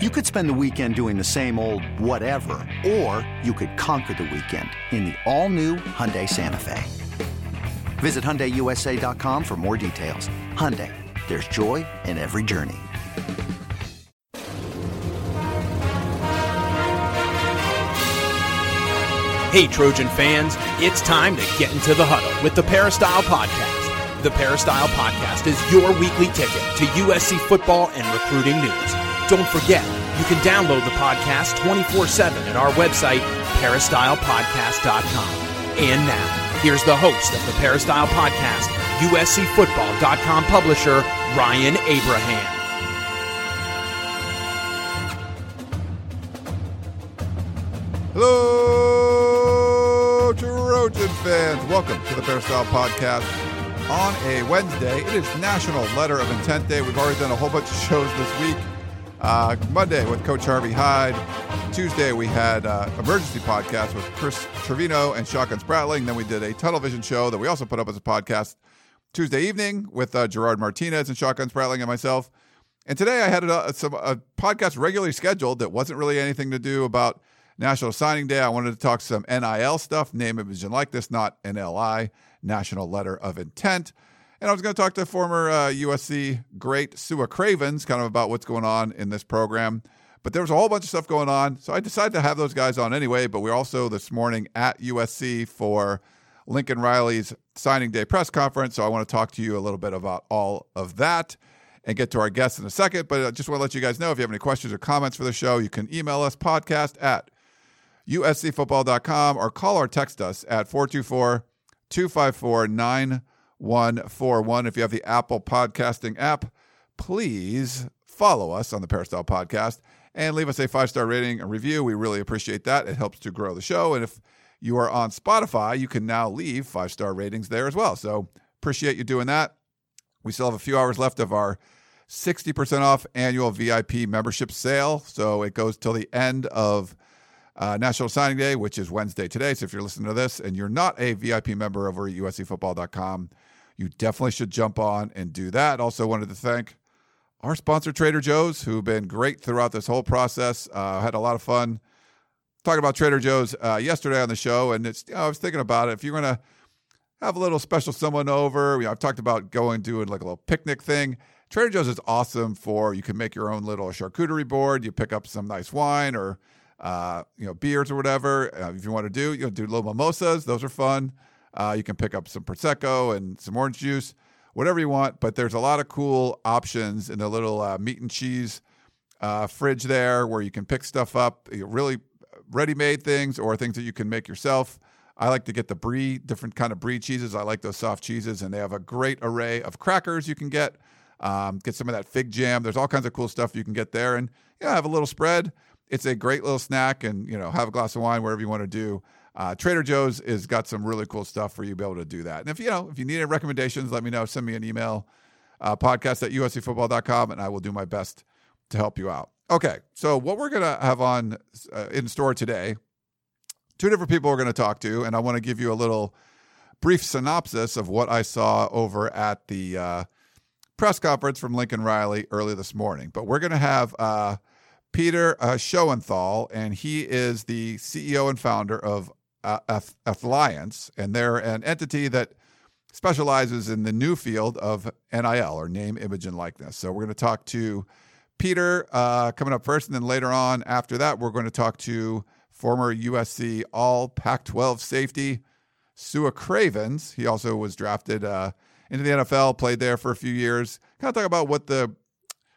You could spend the weekend doing the same old whatever, or you could conquer the weekend in the all-new Hyundai Santa Fe. Visit HyundaiUSA.com for more details. Hyundai, there's joy in every journey. Hey, Trojan fans, it's time to get into the huddle with the Peristyle Podcast. The Peristyle Podcast is your weekly ticket to USC football and recruiting news. Don't forget, you can download the podcast 24 7 at our website, peristylepodcast.com. And now, here's the host of the Peristyle Podcast, USCFootball.com publisher, Ryan Abraham. Hello, Trojan fans. Welcome to the Peristyle Podcast on a Wednesday. It is National Letter of Intent Day. We've already done a whole bunch of shows this week. Uh, Monday with Coach Harvey Hyde. Tuesday we had uh, emergency podcast with Chris Trevino and Shotgun Spratling. Then we did a Tunnel Vision show that we also put up as a podcast Tuesday evening with uh, Gerard Martinez and Shotgun Spratling and myself. And today I had a, some, a podcast regularly scheduled that wasn't really anything to do about National Signing Day. I wanted to talk some NIL stuff, name, image, and likeness, not NLI, National Letter of Intent. And I was going to talk to former uh, USC great Su'a Cravens kind of about what's going on in this program. But there was a whole bunch of stuff going on. So I decided to have those guys on anyway. But we're also this morning at USC for Lincoln Riley's signing day press conference. So I want to talk to you a little bit about all of that and get to our guests in a second. But I just want to let you guys know if you have any questions or comments for the show, you can email us podcast at uscfootball.com or call or text us at 424 254 9141. If you have the Apple Podcasting app, please follow us on the Peristyle Podcast and leave us a five star rating and review. We really appreciate that. It helps to grow the show. And if you are on Spotify, you can now leave five star ratings there as well. So appreciate you doing that. We still have a few hours left of our 60% off annual VIP membership sale. So it goes till the end of uh, National Signing Day, which is Wednesday today. So if you're listening to this and you're not a VIP member over at uscfootball.com, you definitely should jump on and do that. Also, wanted to thank our sponsor, Trader Joe's, who've been great throughout this whole process. Uh, had a lot of fun talking about Trader Joe's uh, yesterday on the show, and it's you know, I was thinking about it. If you're gonna have a little special someone over, you know, I've talked about going doing like a little picnic thing. Trader Joe's is awesome for you can make your own little charcuterie board. You pick up some nice wine or uh, you know, beers or whatever. Uh, if you want to do, you know, do little mimosas. Those are fun. Uh, you can pick up some prosecco and some orange juice, whatever you want. But there's a lot of cool options in the little uh, meat and cheese uh, fridge there, where you can pick stuff up, really ready-made things or things that you can make yourself. I like to get the brie, different kind of brie cheeses. I like those soft cheeses, and they have a great array of crackers you can get. Um, get some of that fig jam. There's all kinds of cool stuff you can get there, and yeah, have a little spread it's a great little snack and you know have a glass of wine wherever you want to do uh, trader joe's is got some really cool stuff for you to be able to do that. And if you know if you need any recommendations let me know. Send me an email uh, podcast at uscfootball.com and i will do my best to help you out. Okay so what we're to have on uh, in store today two different people we're to talk to and i want to give you a little brief synopsis of what i saw over at the uh, press conference from lincoln riley early this morning. But we're going to have uh, Peter uh, Schoenthal, and he is the CEO and founder of uh, and they're an entity that specializes in the new field of NIL or name, image, and likeness. So we're going to talk to Peter uh, coming up first, and then later on after that, we're going to talk to former USC All Pac-12 safety Su'a Cravens. He also was drafted uh, into the NFL, played there for a few years. Kind of talk about what the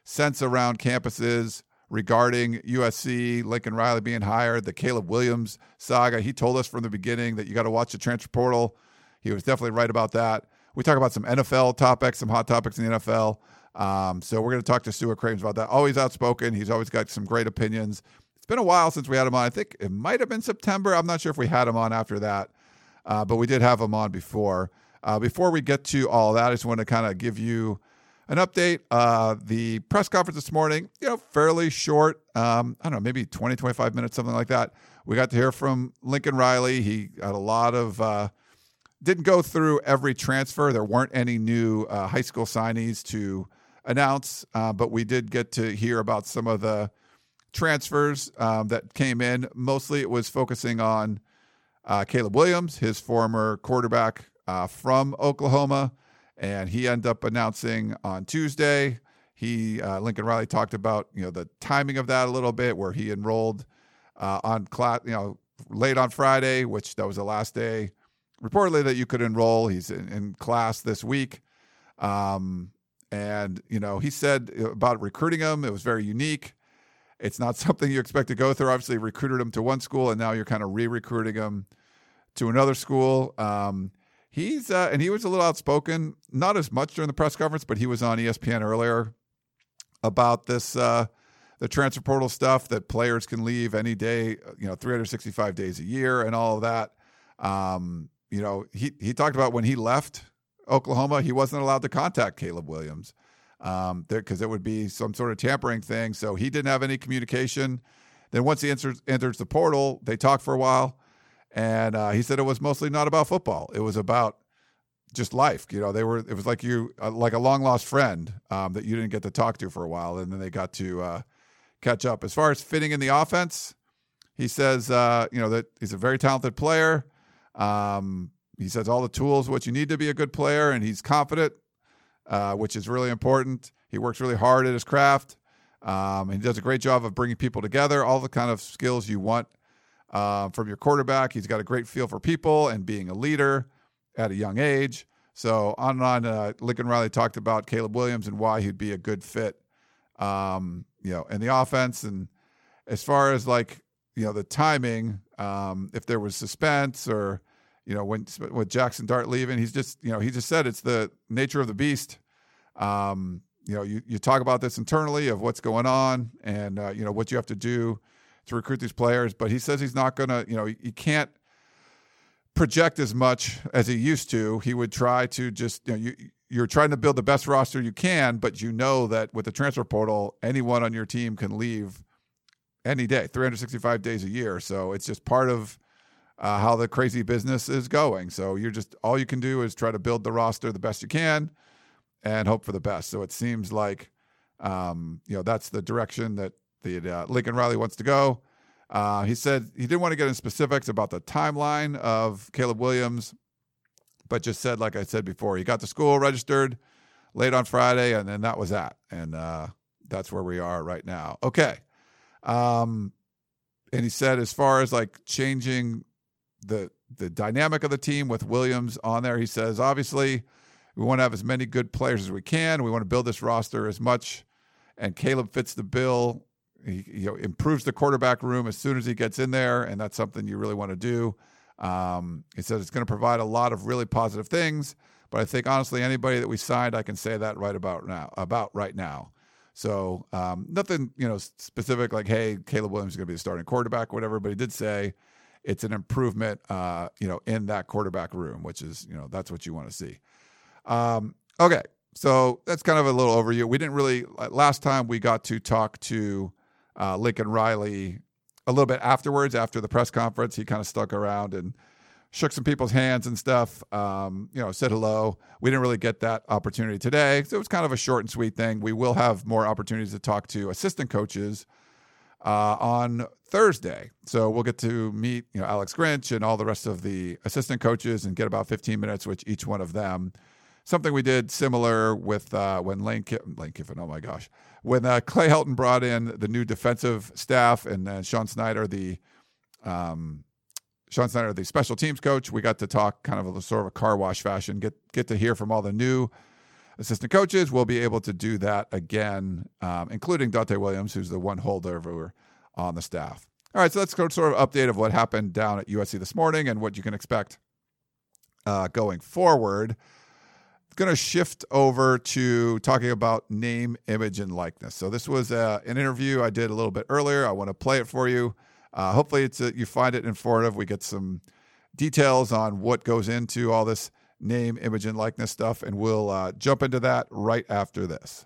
sense around campus is regarding USC, Lincoln Riley being hired, the Caleb Williams saga. He told us from the beginning that you got to watch the transfer portal. He was definitely right about that. We talk about some NFL topics, some hot topics in the NFL. Um, so we're going to talk to Su'a Cravens about that. Always outspoken. He's always got some great opinions. It's been a while since we had him on. I think it might have been September. I'm not sure if we had him on after that, uh, but we did have him on before. Uh, before we get to all that, I just want to kind of give you an update. Uh, the press conference this morning, you know, fairly short. Um, I don't know, maybe 20, 25 minutes, something like that. We got to hear from Lincoln Riley. He had a lot of, uh, didn't go through every transfer. There weren't any new uh, high school signees to announce, uh, but we did get to hear about some of the transfers um, that came in. Mostly it was focusing on uh, Caleb Williams, his former quarterback uh, from Oklahoma, and he ended up announcing on Tuesday. He uh, Lincoln Riley talked about you know the timing of that a little bit, where he enrolled uh, on class, you know, late on Friday, which that was the last day reportedly that you could enroll. He's in, in class this week. Um, and, you know, he said about recruiting him, it was very unique. It's not something you expect to go through. Obviously, recruited him to one school, and now you're kind of re-recruiting him to another school. Um, he's uh, and he was a little outspoken, not as much during the press conference, but he was on ESPN earlier about this uh, the transfer portal stuff that players can leave any day, you know, 365 days a year, and all of that. Um, you know, he he talked about when he left Oklahoma, he wasn't allowed to contact Caleb Williams um, because it would be some sort of tampering thing. So he didn't have any communication. Then once he enters, enters the portal, they talk for a while, and uh, he said it was mostly not about football. It was about just life. You know, they were. It was like you, uh, like a long lost friend um, that you didn't get to talk to for a while, and then they got to uh, catch up. As far as fitting in the offense, he says, uh, you know, that he's a very talented player. Um, he says all the tools what you need to be a good player, and he's confident, uh, which is really important. He works really hard at his craft. Um, he does a great job of bringing people together, all the kind of skills you want uh, from your quarterback. He's got a great feel for people and being a leader at a young age. So on and on. Uh, Lincoln Riley talked about Caleb Williams and why he'd be a good fit, um, you know, in the offense. And as far as like you know the timing, um, if there was suspense or you know when with Jackson Dart leaving, he's just you know he just said it's the nature of the beast. Um, you know, you, you talk about this internally of what's going on and uh, you know what you have to do to recruit these players, but he says he's not going to you know he can't project as much as he used to. He would try to just you know you you're trying to build the best roster you can, but you know that with the transfer portal, anyone on your team can leave any day, 365 days a year. So it's just part of uh, how the crazy business is going. So you're just all you can do is try to build the roster the best you can and hope for the best. So it seems like um, you know that's the direction that the uh, Lincoln Riley wants to go. Uh, he said he didn't want to get in specifics about the timeline of Caleb Williams, but just said, like I said before, he got to school registered late on Friday, and then that was that, and uh, that's where we are right now. Okay. Um, and he said, as far as like changing the the dynamic of the team with Williams on there, he says, obviously, we want to have as many good players as we can. We want to build this roster as much, and Caleb fits the bill. He you know, improves the quarterback room as soon as he gets in there, and that's something you really want to do. Um, he says it's going to provide a lot of really positive things, but I think honestly, anybody that we signed, I can say that right about now. About right now. So um, nothing, you know, specific like, hey, Caleb Williams is going to be the starting quarterback, whatever. But he did say it's an improvement, uh, you know, in that quarterback room, which is, you know, that's what you want to see. Um, okay, so that's kind of a little overview. We didn't really last time we got to talk to uh, Lincoln Riley a little bit afterwards, after the press conference. He kind of stuck around and shook some people's hands and stuff. Um, you know, said hello. We didn't really get that opportunity today, so it was kind of a short and sweet thing. We will have more opportunities to talk to assistant coaches uh, on Thursday, so we'll get to meet you know Alex Grinch and all the rest of the assistant coaches and get about 15 minutes with each one of them. Something we did similar with uh, when Lane, Lane Kiffin, oh my gosh, when uh, Clay Helton brought in the new defensive staff and uh, Sean Snyder, the um, Sean Snyder, the special teams coach. We got to talk kind of a sort of a car wash fashion, get get to hear from all the new assistant coaches. We'll be able to do that again, um, including Donte Williams, who's the one holdover on the staff. All right, so go sort of update of what happened down at USC this morning and what you can expect uh, going forward. Going to shift over to talking about name, image, and likeness. So this was uh, an interview I did a little bit earlier. I want to play it for you. Uh, hopefully, it's a, you find it informative. We get some details on what goes into all this name, image, and likeness stuff, and we'll uh, jump into that right after this.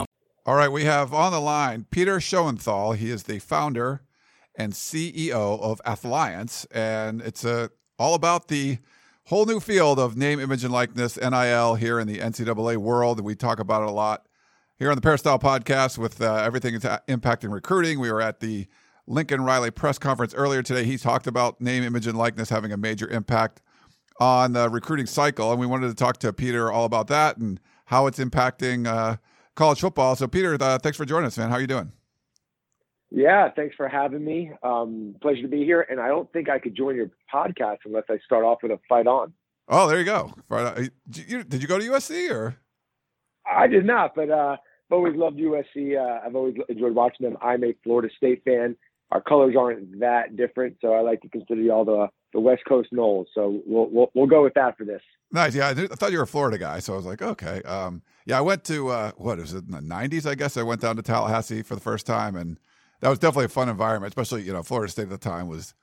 All right, we have on the line Peter Schoenthal. He is the founder and CEO of Athliance, and it's a, all about the whole new field of name, image, and likeness, NIL, here in the NCAA world. We talk about it a lot here on the Peristyle podcast with uh, everything impacting recruiting. We were at the Lincoln Riley press conference earlier today. He talked about name, image, and likeness having a major impact on the recruiting cycle, and we wanted to talk to Peter all about that and how it's impacting. Uh, college football. So, Peter, uh, thanks for joining us, man. How are you doing? Yeah, thanks for having me. Um, pleasure to be here. And I don't think I could join your podcast unless I start off with a fight on. Oh, there you go. Did you, did you go to USC or? I did not, but uh, I've always loved USC. Uh, I've always enjoyed watching them. I'm a Florida State fan. Our colors aren't that different, so I like to consider y'all the the West Coast Noles. So we'll, we'll, we'll go with that for this. Nice. Yeah, I, I, thought you were a Florida guy, so I was like, okay. Um, yeah, I went to uh, what is it in the '90s? I guess I went down to Tallahassee for the first time, and that was definitely a fun environment. Especially you know Florida State at the time was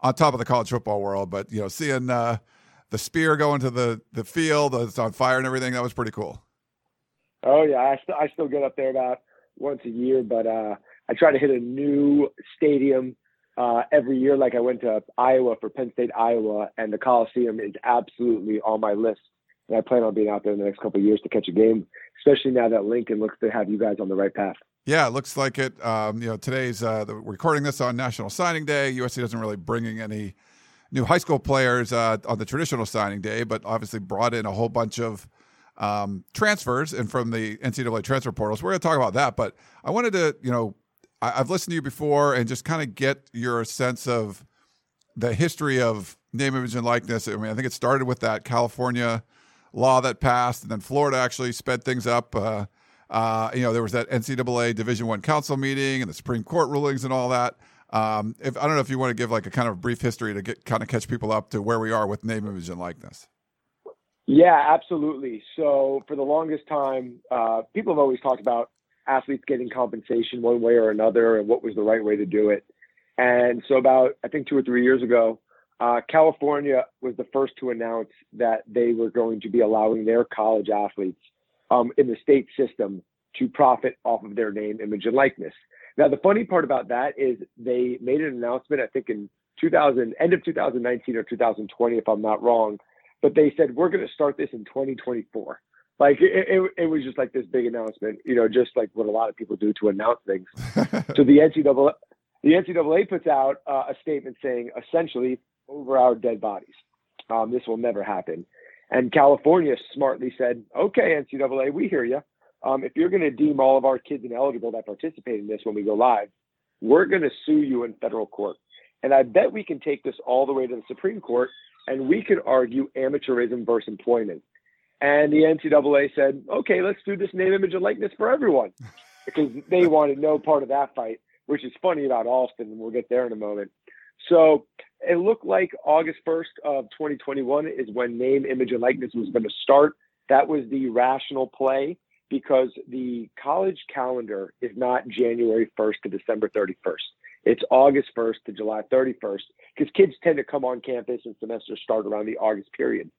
on top of the college football world, but you know seeing uh, the spear going to the the field, it's on fire and everything, that was pretty cool. Oh yeah, I still I still get up there about once a year, but uh, I try to hit a new stadium uh, every year. Like I went to Iowa for Penn State, Iowa, and the Coliseum is absolutely on my list. And I plan on being out there in the next couple of years to catch a game, especially now that Lincoln looks to have you guys on the right path. Yeah, it looks like it. Um, you know, today's uh, the, recording this on National Signing Day. USC doesn't really bringing any new high school players uh, on the traditional signing day, but obviously brought in a whole bunch of um, transfers and from the NCAA transfer portals. We're going to talk about that, but I wanted to, you know, I, have listened to you before and just kind of get your sense of the history of name, image, and likeness. I mean, I think it started with that California law that passed, and then Florida actually sped things up. Uh, uh, you know, there was that NCAA Division One Council meeting and the Supreme Court rulings and all that. Um, if I don't know if you want to give like a kind of brief history to get kind of catch people up to where we are with name, image, and likeness. Yeah, absolutely. So for the longest time, uh, people have always talked about athletes getting compensation one way or another and what was the right way to do it. And so, about I think two or three years ago, uh, California was the first to announce that they were going to be allowing their college athletes um, in the state system to profit off of their name, image, and likeness. Now, the funny part about that is they made an announcement, I think in 2000, end of 2019 or 2020, if I'm not wrong, but they said we're going to start this in 2024. Like it, it, it, was just like this big announcement, you know, just like what a lot of people do to announce things. so the NCAA, the NCAA puts out uh, a statement saying essentially over our dead bodies. Um, this will never happen. And California smartly said, okay, NCAA, we hear you. Um, if you're going to deem all of our kids ineligible that participate in this when we go live, we're going to sue you in federal court. And I bet we can take this all the way to the Supreme Court and we could argue amateurism versus employment. And the NCAA said, okay, let's do this name, image, and likeness for everyone because they wanted no part of that fight, which is funny about Alston. and we'll get there in a moment. So it looked like August 1st of 2021 is when name, image, and likeness was going to start. That was the rational play because the college calendar is not January 1st to December 31st. It's August 1st to July 31st because kids tend to come on campus and semesters start around the August period.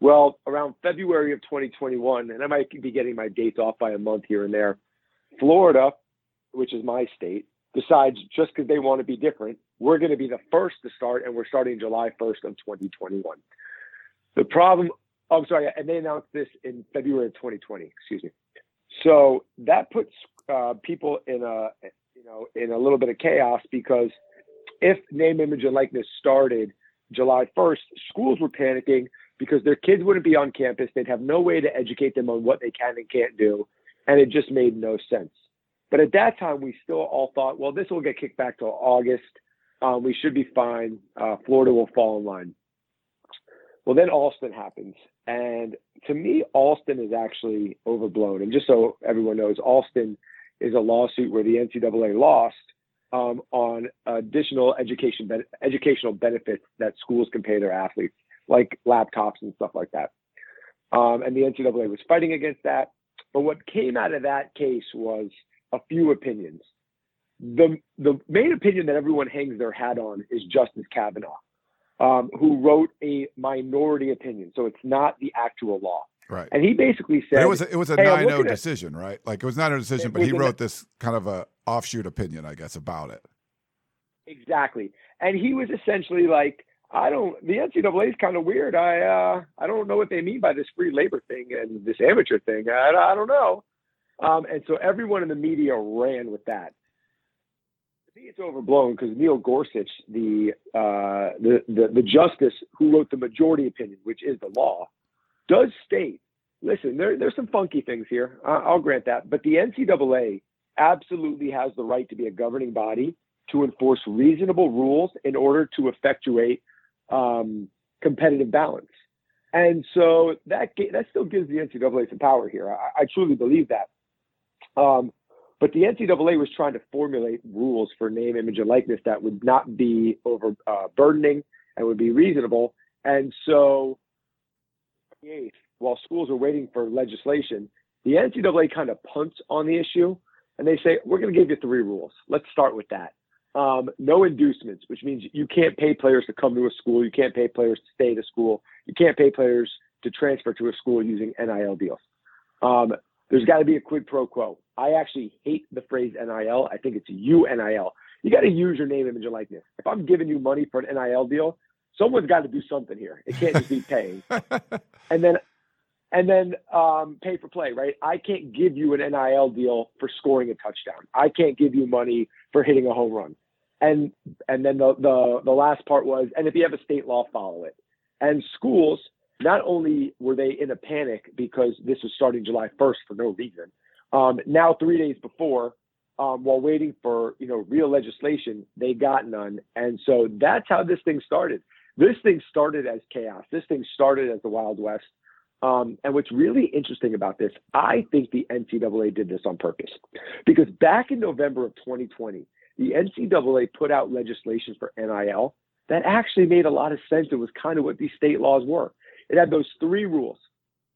Well, around February of 2021, and I might be getting my dates off by a month here and there, Florida, which is my state, decides just because they want to be different, we're going to be the first to start, and we're starting July 1st of 2021. The problem, oh, I'm sorry, and they announced this in February of 2020, excuse me. So that puts uh, people in a, you know, in a little bit of chaos because if name, image, and likeness started July 1st, schools were panicking because their kids wouldn't be on campus. They'd have no way to educate them on what they can and can't do. And it just made no sense. But at that time, we still all thought, well, this will get kicked back till August. Um, we should be fine. Uh, Florida will fall in line. Well, then Alston happens. And to me, Alston is actually overblown. And just so everyone knows, Alston is a lawsuit where the NCAA lost um, on additional education educational benefits that schools can pay their athletes, like laptops and stuff like that. Um, and the NCAA was fighting against that. But what came out of that case was a few opinions. The the main opinion that everyone hangs their hat on is Justice Kavanaugh, um, who wrote a minority opinion. So it's not the actual law. Right. And he basically said but it was a, it was a hey, 9-0 decision, right? Like it was not a decision, but he wrote a, this kind of a offshoot opinion, I guess, about it. Exactly. And he was essentially like, I don't. The NCAA is kind of weird. I uh, I don't know what they mean by this free labor thing and this amateur thing. I, I don't know. Um, and so everyone in the media ran with that. I think it's overblown because Neil Gorsuch, the, uh, the the the justice who wrote the majority opinion, which is the law, does state. Listen, there there's some funky things here. I'll grant that, but the NCAA absolutely has the right to be a governing body to enforce reasonable rules in order to effectuate um, competitive balance. And so that that still gives the NCAA some power here. I, I truly believe that. Um, but the NCAA was trying to formulate rules for name, image, and likeness that would not be overburdening uh, and would be reasonable. And so, while schools are waiting for legislation, the NCAA kind of punts on the issue and they say, we're going to give you three rules. Let's start with that. Um, no inducements, which means you can't pay players to come to a school. You can't pay players to stay at a school. You can't pay players to transfer to a school using NIL deals. Um, there's got to be a quid pro quo. I actually hate the phrase NIL. I think it's UNIL. You got to use your name, image, and likeness. If I'm giving you money for an NIL deal, someone's got to do something here. It can't just be paying. and then and then um, pay for play, right? I can't give you an NIL deal for scoring a touchdown. I can't give you money for hitting a home run. And and then the the the last part was, and if you have a state law, follow it. And schools, not only were they in a panic because this was starting July 1st for no reason, um, now three days before, um, while waiting for you know real legislation, they got none. And so that's how this thing started. This thing started as chaos. This thing started as the Wild West. Um, and what's really interesting about this, I think the NCAA did this on purpose because back in November of 2020, the NCAA put out legislation for NIL that actually made a lot of sense. It was kind of what these state laws were. It had those three rules.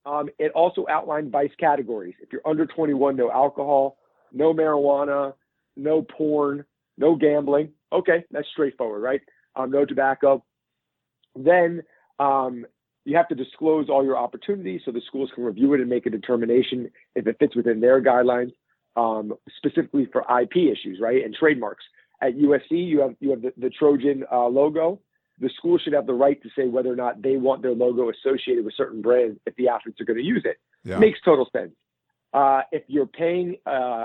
Um, it also outlined vice categories. If you're under 21, no alcohol, no marijuana, no porn, no gambling. Okay, that's straightforward, right? Um, no tobacco. Then um, you have to disclose all your opportunities so the schools can review it and make a determination if it fits within their guidelines, um, specifically for IP issues, right, and trademarks. At USC, you have you have the, the Trojan uh, logo. The school should have the right to say whether or not they want their logo associated with certain brands if the athletes are going to use it. Yeah. Makes total sense. Uh, if you're paying, uh,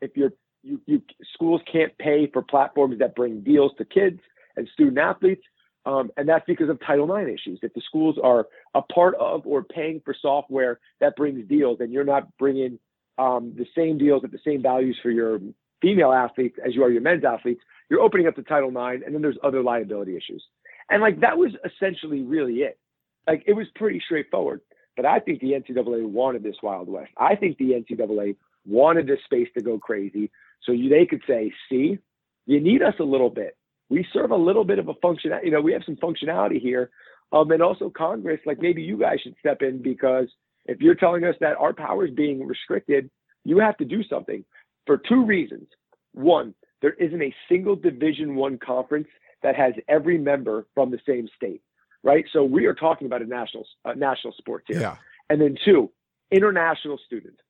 if you're you, you schools can't pay for platforms that bring deals to kids and student athletes um, and that's because of Title IX issues. If the schools are a part of or paying for software that brings deals, and you're not bringing um, the same deals at the same values for your female athletes as you are your men's athletes, you're opening up to Title IX, and then there's other liability issues. And like that was essentially really it. Like it was pretty straightforward. But I think the NCAA wanted this Wild West. I think the NCAA wanted this space to go crazy so you, they could say, see, you need us a little bit we serve a little bit of a function. You know, we have some functionality here, um, and also Congress. Like maybe you guys should step in because if you're telling us that our power is being restricted, you have to do something for two reasons. One, there isn't a single Division One conference that has every member from the same state, right? So we are talking about a national uh, national sport here. Yeah. And then two, international students.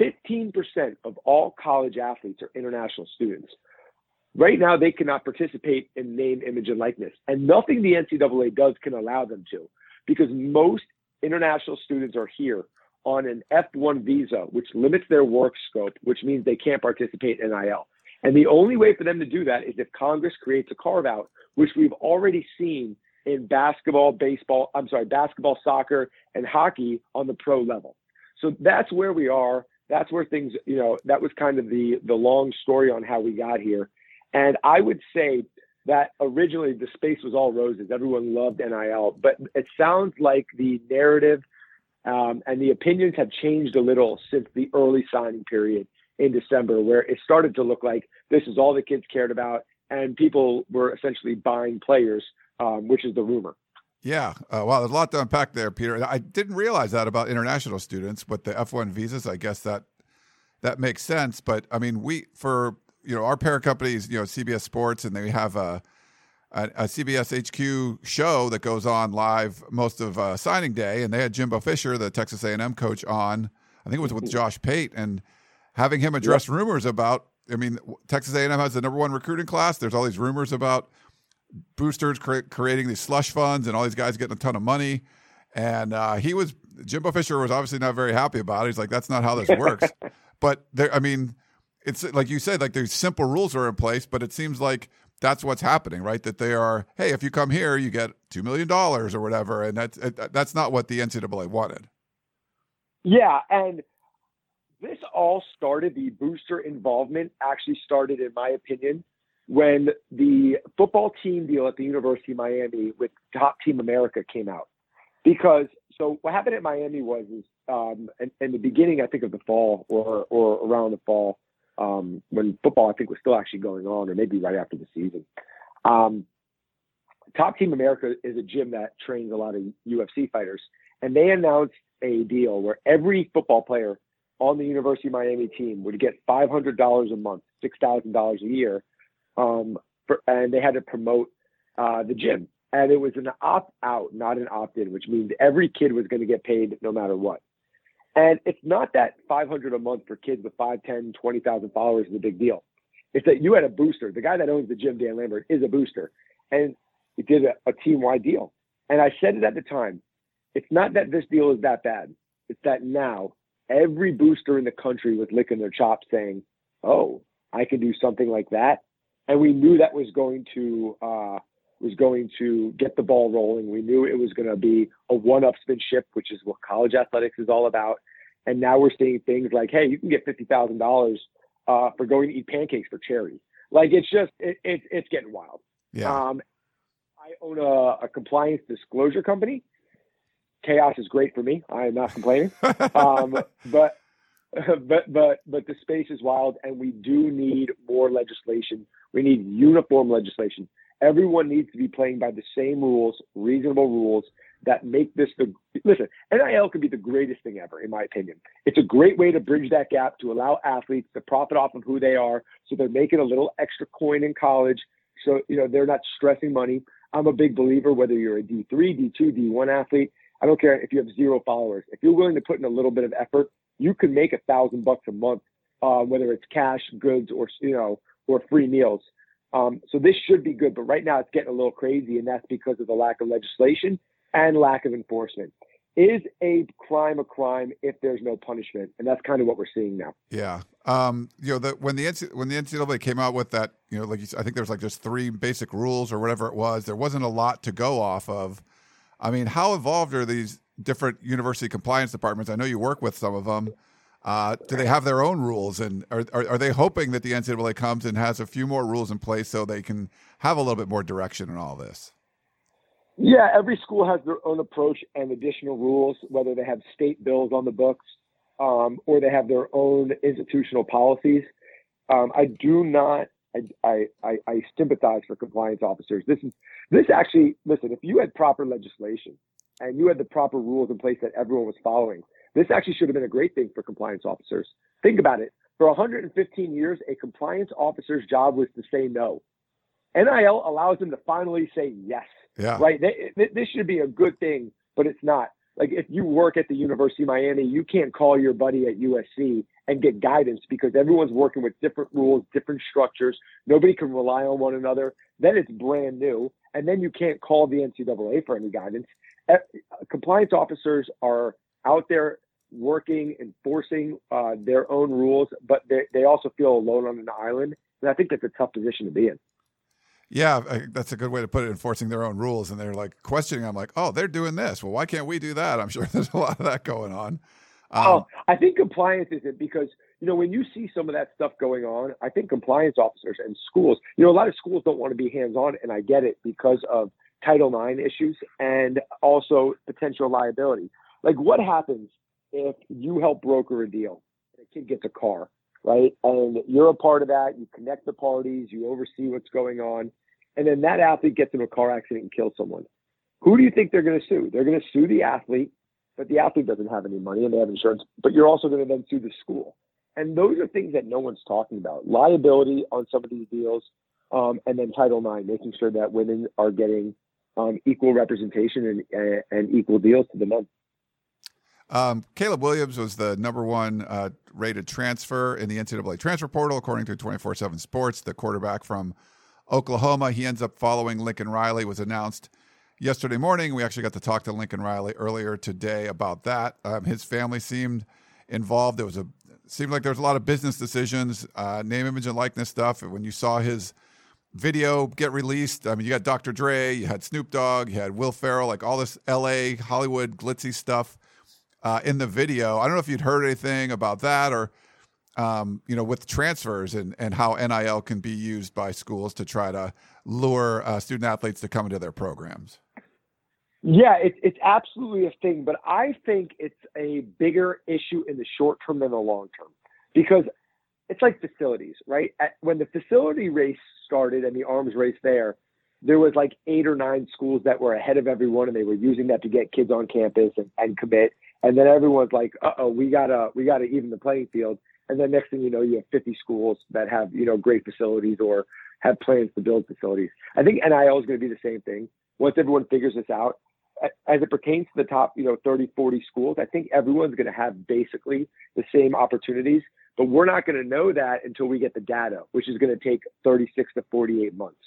15% of all college athletes are international students. Right now, they cannot participate in name, image, and likeness. And nothing the NCAA does can allow them to because most international students are here on an F1 visa, which limits their work scope, which means they can't participate in NIL. And the only way for them to do that is if Congress creates a carve out, which we've already seen in basketball, baseball, I'm sorry, basketball, soccer, and hockey on the pro level. So that's where we are. That's where things, you know, that was kind of the the long story on how we got here. And I would say that originally the space was all roses. Everyone loved NIL, but it sounds like the narrative um, and the opinions have changed a little since the early signing period in December, where it started to look like this is all the kids cared about, and people were essentially buying players, um, which is the rumor. Yeah, uh, well, there's a lot to unpack there, Peter. I didn't realize that about international students but the F1 visas. I guess that that makes sense. But I mean, we for you know our parent companies, you know CBS Sports, and they have a a, a CBS HQ show that goes on live most of uh, signing day, and they had Jimbo Fisher, the Texas A&M coach, on. I think it was with Josh Pate, and having him address yep. rumors about. I mean, Texas A&M has the number one recruiting class. There's all these rumors about boosters cre- creating these slush funds and all these guys getting a ton of money. And uh, he was Jimbo Fisher was obviously not very happy about it. He's like, that's not how this works. but there, I mean, it's like you said, like there's simple rules are in place, but it seems like that's what's happening, right? That they are, hey, if you come here, you get two million dollars or whatever, and that's that's not what the NCAA wanted. Yeah, and this all started. The booster involvement actually started, in my opinion, when the football team deal at the University of Miami with Top Team America came out. Because so what happened at Miami was is um, in, in the beginning, I think of the fall or or around the fall um, when football I think was still actually going on, or maybe right after the season. Um, Top Team America is a gym that trains a lot of UFC fighters, and they announced a deal where every football player on the University of Miami team would get $500 a month, $6,000 a year um, for, and they had to promote uh, the gym. And it was an opt out, not an opt in, which means every kid was going to get paid no matter what. And it's not that 500 a month for kids with 5, 10, 20,000 followers is a big deal. It's that you had a booster. The guy that owns the gym, Dan Lambert, is a booster. And he did a, a team wide deal. And I said it at the time. It's not that this deal is that bad. It's that now every booster in the country was licking their chops saying, oh, I can do something like that and we knew that was going to uh, was going to get the ball rolling. We knew it was going to be a one-upsman ship, which is what college athletics is all about. And now we're seeing things like, hey, you can get fifty thousand uh, dollars for going to eat pancakes for charity. Like it's just it, it it's getting wild. Yeah. Um, I own a, a, compliance disclosure company. Chaos is great for me. I am not complaining. um, but but but but the space is wild, and we do need more legislation we need uniform legislation. Everyone needs to be playing by the same rules, reasonable rules that make this the listen. NIL could be the greatest thing ever, in my opinion. It's a great way to bridge that gap to allow athletes to profit off of who they are, so they're making a little extra coin in college. So you know they're not stressing money. I'm a big believer whether you're a D3, D2, D1 athlete. I don't care if you have zero followers. If you're willing to put in a little bit of effort, you can make a thousand bucks a month, uh, whether it's cash, goods, or you know or free meals. Um, so this should be good, but right now it's getting a little crazy, and that's because of the lack of legislation and lack of enforcement. Is a crime a crime if there's no punishment, and that's kind of what we're seeing now. Yeah, um, you know, the, when the when the NCAA came out with that, you know, like you, I think there's like just three basic rules or whatever it was. There wasn't a lot to go off of. I mean, how involved are these different university compliance departments? I know you work with some of them. Uh, do they have their own rules, and are, are, are they hoping that the NCAA comes and has a few more rules in place so they can have a little bit more direction in all this? Yeah, every school has their own approach and additional rules, whether they have state bills on the books um, or they have their own institutional policies. Um, I do not. I, I, I sympathize for compliance officers. This is this actually. Listen, if you had proper legislation and you had the proper rules in place that everyone was following, this actually should have been a great thing for compliance officers. Think about it. For 115 years, a compliance officer's job was to say no. NIL allows them to finally say yes. Yeah. Right. This should be a good thing, but it's not. Like if you work at the University of Miami, you can't call your buddy at USC and get guidance because everyone's working with different rules, different structures. Nobody can rely on one another. Then it's brand new. And then you can't call the NCAA for any guidance. Compliance officers are out there working, enforcing uh, their own rules, but they, they also feel alone on an island. And I think that's a tough position to be in. Yeah, that's a good way to put it. Enforcing their own rules, and they're like questioning. I'm like, oh, they're doing this. Well, why can't we do that? I'm sure there's a lot of that going on. Um, oh, I think compliance isn't because you know, when you see some of that stuff going on, I think compliance officers and schools, you know, a lot of schools don't want to be hands on, and I get it because of Title IX issues and also potential liability. Like, what happens if you help broker a deal and a kid gets a car, right? And you're a part of that, you connect the parties, you oversee what's going on, and then that athlete gets in a car accident and kills someone. Who do you think they're going to sue? They're going to sue the athlete, but the athlete doesn't have any money and they have insurance, but you're also going to then sue the school. And those are things that no one's talking about. Liability on some of these deals, um, and then Title IX, making sure that women are getting um, equal representation and, and equal deals to the men. Um, Caleb Williams was the number one uh, rated transfer in the NCAA transfer portal, according to 24 7 Sports. The quarterback from Oklahoma, he ends up following Lincoln Riley, was announced yesterday morning. We actually got to talk to Lincoln Riley earlier today about that. Um, his family seemed involved. There was a seemed like there was a lot of business decisions, uh, name, image, and likeness stuff. When you saw his video get released, I mean, you got Dr. Dre, you had Snoop Dogg, you had Will Ferrell, like all this L.A. Hollywood glitzy stuff uh, in the video. I don't know if you'd heard anything about that or. Um, you know, with transfers and, and how NIL can be used by schools to try to lure uh, student athletes to come into their programs. Yeah, it's it's absolutely a thing, but I think it's a bigger issue in the short term than the long term because it's like facilities, right? At, when the facility race started and the arms race there, there was like eight or nine schools that were ahead of everyone, and they were using that to get kids on campus and, and commit. And then everyone's like, "Uh oh, we gotta we gotta even the playing field." And then next thing you know, you have 50 schools that have you know great facilities or have plans to build facilities. I think NIL is going to be the same thing. Once everyone figures this out, as it pertains to the top, you know, 30, 40 schools, I think everyone's going to have basically the same opportunities, but we're not going to know that until we get the data, which is going to take 36 to 48 months.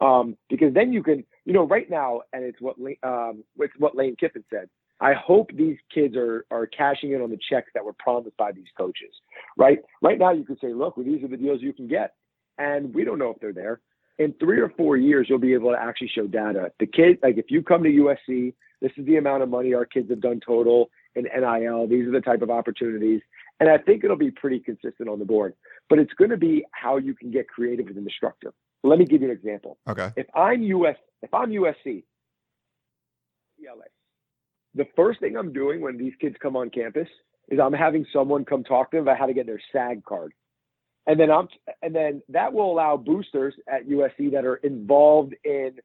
Um, because then you can, you know, right now, and it's what um, it's what Lane Kiffin said. I hope these kids are are cashing in on the checks that were promised by these coaches. Right, right now you could say, look, well, these are the deals you can get, and we don't know if they're there in three or four years, you'll be able to actually show data. The kid, like if you come to USC, this is the amount of money our kids have done total in NIL. These are the type of opportunities. And I think it'll be pretty consistent on the board. But it's going to be how you can get creative with an instructor. Let me give you an example. Okay. If I'm US, if I'm USC, LA, the first thing I'm doing when these kids come on campus is I'm having someone come talk to them about how to get their SAG card and then I'm and then that will allow boosters at USC that are involved in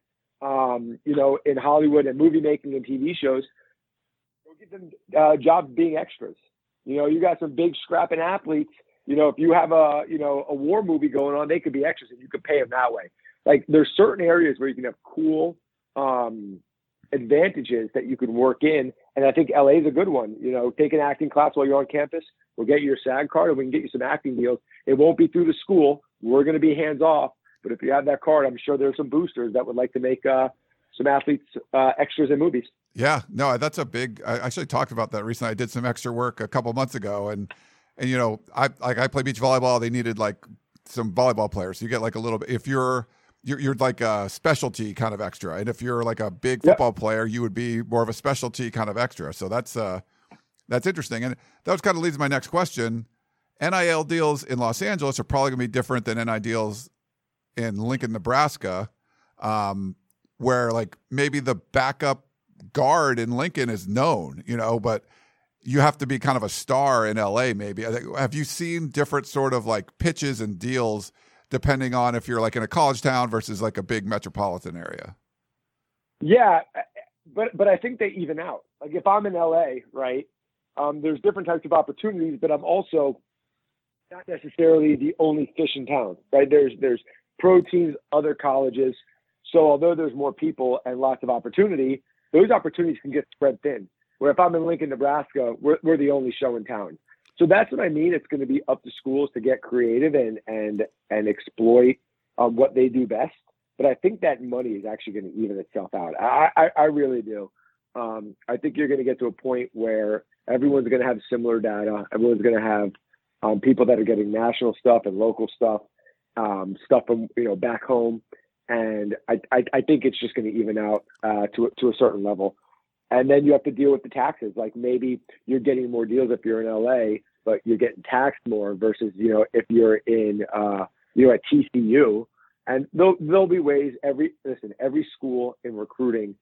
um, you know in Hollywood and movie making and TV shows go get them uh, jobs being extras. You know, you got some big scrapping athletes. You know, if you have a you know a war movie going on, they could be extras, and you could pay them that way. Like there's certain areas where you can have cool um, advantages that you can work in. And I think LA is a good one. You know, take an acting class while you're on campus. We'll get you your SAG card and we can get you some acting deals. It won't be through the school. We're going to be hands off. But if you have that card, I'm sure there's some boosters that would like to make uh, some athletes uh, extras in movies. Yeah, no, that's a big. I actually talked about that recently. I did some extra work a couple months ago, and and you know, I like I play beach volleyball. They needed like some volleyball players. So you get like a little bit if you're you're, you're like a specialty kind of extra. And if you're like a big football yep. player, you would be more of a specialty kind of extra. So that's uh, that's interesting. And that was kind of leads to my next question. NIL deals in Los Angeles are probably going to be different than NIL deals in Lincoln, Nebraska, um, where like maybe the backup guard in Lincoln is known, you know, but you have to be kind of a star in LA. Maybe have you seen different sort of like pitches and deals? depending on if you're like in a college town versus like a big metropolitan area. Yeah, but but I think they even out. Like if I'm in LA, right? Um, there's different types of opportunities, but I'm also not necessarily the only fish in town, right? There's there's pro teams, other colleges. So although there's more people and lots of opportunity, those opportunities can get spread thin. Where if I'm in Lincoln, Nebraska, we're, we're the only show in town. So that's what I mean. It's going to be up to schools to get creative and and and exploit um, what they do best. But I think that money is actually going to even itself out. I I, I really do. Um, I think you're going to get to a point where everyone's going to have similar data. Everyone's going to have um, people that are getting national stuff and local stuff, um, stuff from you know back home, and I I, I think it's just going to even out uh, to to a certain level. And then you have to deal with the taxes. Like maybe you're getting more deals if you're in LA but you're getting taxed more versus you know if you're in uh, you know at TCU. And there'll, there'll be ways every listen every school in recruiting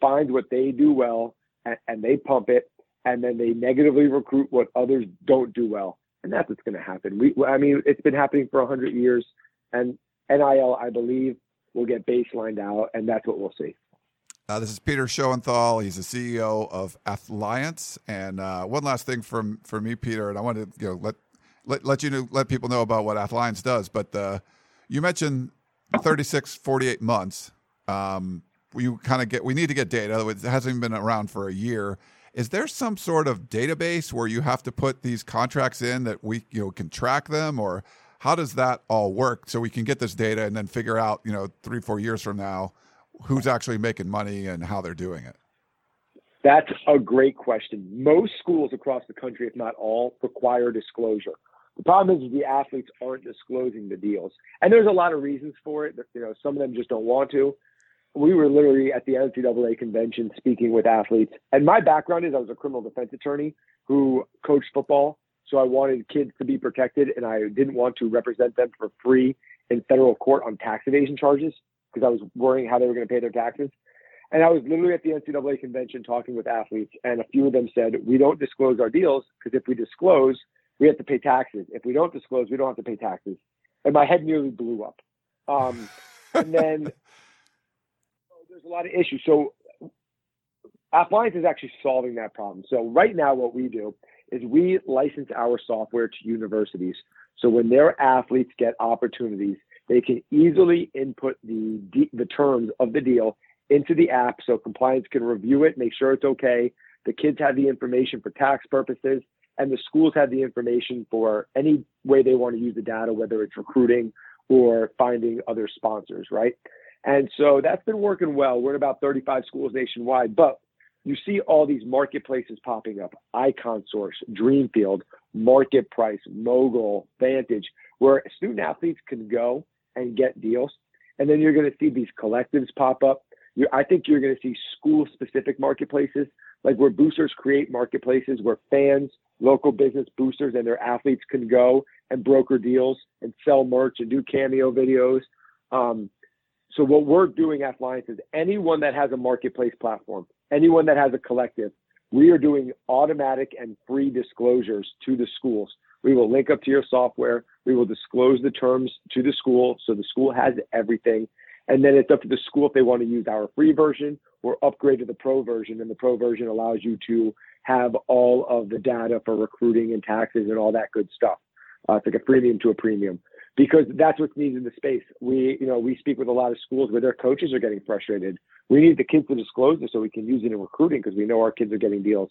finds what they do well and, and they pump it and then they negatively recruit what others don't do well and that's what's going to happen. We, I mean, it's been happening for hundred years, and NIL, I believe, will get baselined out, and that's what we'll see. Uh, this is Peter Schoenthal. He's the CEO of Athliance. And uh, one last thing from for me, Peter, and I want to you know let let, let you know, let people know about what Athliance does. But uh, you mentioned 36, 48 months. Um, we kind of get we need to get data. It hasn't been around for a year. Is there some sort of database where you have to put these contracts in that we you know can track them, or how does that all work so we can get this data and then figure out you know three four years from now who's actually making money and how they're doing it? That's a great question. Most schools across the country, if not all, require disclosure. The problem is the athletes aren't disclosing the deals, and there's a lot of reasons for it. You know, some of them just don't want to we were literally at the NCAA convention speaking with athletes. And my background is I was a criminal defense attorney who coached football. So I wanted kids to be protected and I didn't want to represent them for free in federal court on tax evasion charges because I was worrying how they were going to pay their taxes. And I was literally at the NCAA convention talking with athletes, and a few of them said, We don't disclose our deals because if we disclose, we have to pay taxes. If we don't disclose, we don't have to pay taxes. And my head nearly blew up. Um, and then there's a lot of issues. So Athliance is actually solving that problem. So right now, what we do is we license our software to universities. So when their athletes get opportunities, they can easily input the the terms of the deal into the app, so compliance can review it, make sure it's okay. The kids have the information for tax purposes, and the schools have the information for any way they want to use the data, whether it's recruiting or finding other sponsors, right? And so that's been working well. We're in about 35 schools nationwide, but you see all these marketplaces popping up Icon Source, Dreamfield, MarketPryce, Mogul, Vantage, where student athletes can go and get deals. And then you're going to see these collectives pop up. you I think you're going to see school specific marketplaces, like where boosters create marketplaces where fans, local business boosters, and their athletes can go and broker deals and sell merch and do cameo videos. Um, so what we're doing at Athliance is anyone that has a marketplace platform, anyone that has a collective, we are doing automatic and free disclosures to the schools. We will link up to your software. We will disclose the terms to the school so the school has everything. And then it's up to the school if they want to use our free version or upgrade to the pro version. And the pro version allows you to have all of the data for recruiting and taxes and all that good stuff. Uh, it's like a premium to a premium because that's what's needed in the space. We, you know, we speak with a lot of schools where their coaches are getting frustrated. We need the kids to disclose this so we can use it in recruiting because we know our kids are getting deals.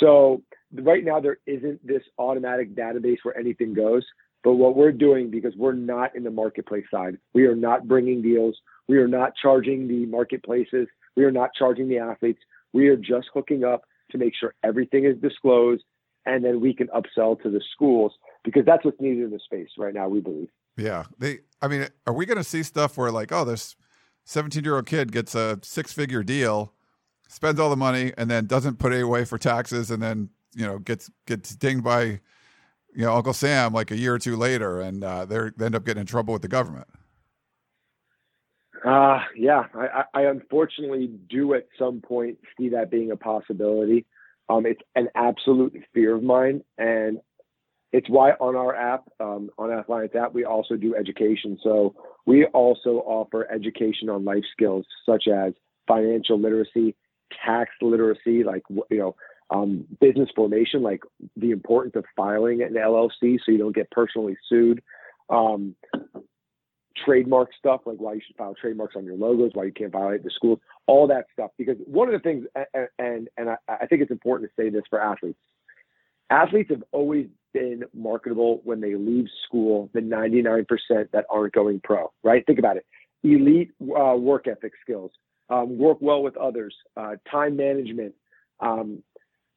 So right now there isn't this automatic database where anything goes. But what we're doing, because we're not in the marketplace side, we are not bringing deals. We are not charging the marketplaces. We are not charging the athletes. We are just hooking up to make sure everything is disclosed and then we can upsell to the schools because that's what's needed in the space right now. We believe. Yeah, they. I mean, are we going to see stuff where like, oh, this seventeen-year-old kid gets a six-figure deal, spends all the money, and then doesn't put it away for taxes, and then you know gets gets dinged by you know Uncle Sam like a year or two later, and uh, they end up getting in trouble with the government. Uh, yeah, I, I unfortunately do at some point see that being a possibility. Um, it's an absolute fear of mine, and it's why on our app, um, on Athliance app, we also do education. So we also offer education on life skills such as financial literacy, tax literacy, like you know, um, business formation, like the importance of filing an LLC so you don't get personally sued. Um, trademark stuff, like why you should file trademarks on your logos, why you can't violate the schools, all that stuff. Because one of the things, and and, and I, I think it's important to say this for athletes. Athletes have always been marketable when they leave school the 99% that aren't going pro, right? Think about it. Elite uh, work ethic skills, um, work well with others, uh, time management. Um,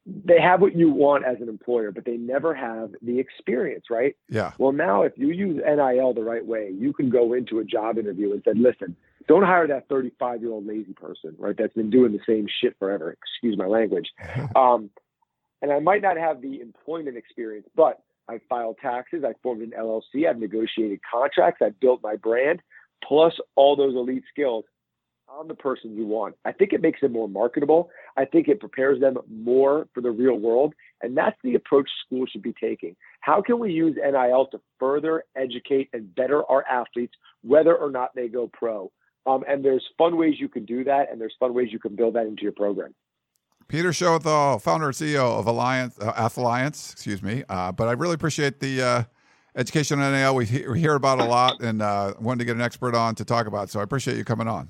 they have what you want as an employer, but they never have the experience, right? Yeah. Well, now if you use NIL the right way, you can go into a job interview and said, listen, don't hire that 35 year old lazy person, right? That's been doing the same shit forever. Excuse my language. Um, And I might not have the employment experience, but I filed taxes, I formed an LLC, I've negotiated contracts, I've built my brand, plus all those elite skills. I'm the person you want. I think it makes them more marketable. I think it prepares them more for the real world. And that's the approach schools should be taking. How can we use NIL to further educate and better our athletes, whether or not they go pro? Um, and there's fun ways you can do that, and there's fun ways you can build that into your program. Peter Schoenthal, founder and CEO of Alliance uh, Athliance, excuse me. Uh, but I really appreciate the uh, education on NIL. We, he- we hear about a lot, and uh, wanted to get an expert on to talk about. So I appreciate you coming on.